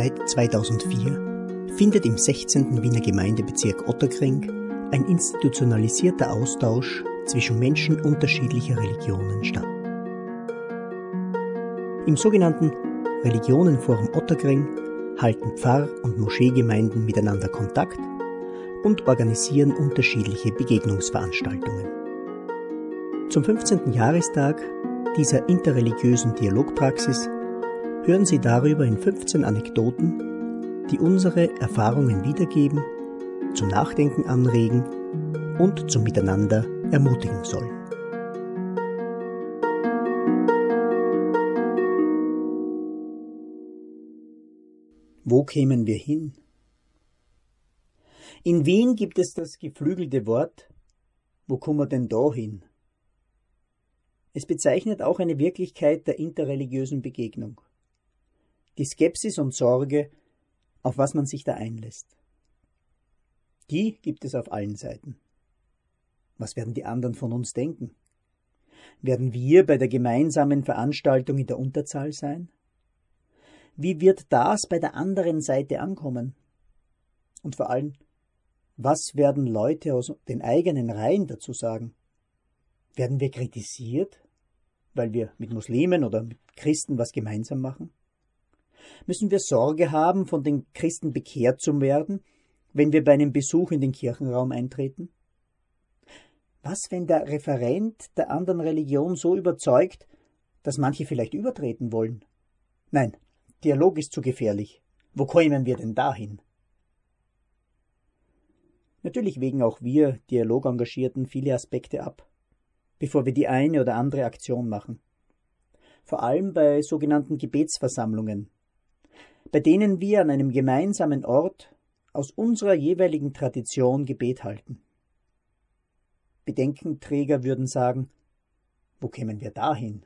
Seit 2004 findet im 16. Wiener Gemeindebezirk Otterkring ein institutionalisierter Austausch zwischen Menschen unterschiedlicher Religionen statt. Im sogenannten Religionenforum Otterkring halten Pfarr- und Moscheegemeinden miteinander Kontakt und organisieren unterschiedliche Begegnungsveranstaltungen. Zum 15. Jahrestag dieser interreligiösen Dialogpraxis hören Sie darüber in 15 Anekdoten, die unsere Erfahrungen wiedergeben, zum Nachdenken anregen und zum Miteinander ermutigen sollen. Wo kämen wir hin? In Wien gibt es das geflügelte Wort, wo kommen wir denn da hin? Es bezeichnet auch eine Wirklichkeit der interreligiösen Begegnung. Die Skepsis und Sorge, auf was man sich da einlässt. Die gibt es auf allen Seiten. Was werden die anderen von uns denken? Werden wir bei der gemeinsamen Veranstaltung in der Unterzahl sein? Wie wird das bei der anderen Seite ankommen? Und vor allem, was werden Leute aus den eigenen Reihen dazu sagen? Werden wir kritisiert, weil wir mit Muslimen oder mit Christen was gemeinsam machen? Müssen wir Sorge haben, von den Christen bekehrt zu werden, wenn wir bei einem Besuch in den Kirchenraum eintreten? Was, wenn der Referent der anderen Religion so überzeugt, dass manche vielleicht übertreten wollen? Nein, Dialog ist zu gefährlich. Wo kämen wir denn dahin? Natürlich wägen auch wir Dialogengagierten viele Aspekte ab bevor wir die eine oder andere Aktion machen. Vor allem bei sogenannten Gebetsversammlungen, bei denen wir an einem gemeinsamen Ort aus unserer jeweiligen Tradition Gebet halten. Bedenkenträger würden sagen, wo kämen wir dahin?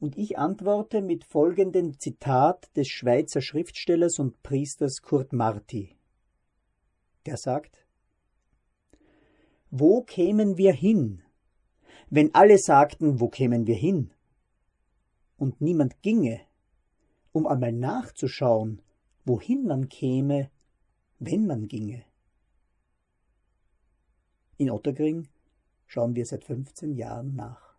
Und ich antworte mit folgendem Zitat des Schweizer Schriftstellers und Priesters Kurt Marti. Der sagt, wo kämen wir hin, wenn alle sagten, wo kämen wir hin? Und niemand ginge, um einmal nachzuschauen, wohin man käme, wenn man ginge. In Ottergring schauen wir seit 15 Jahren nach.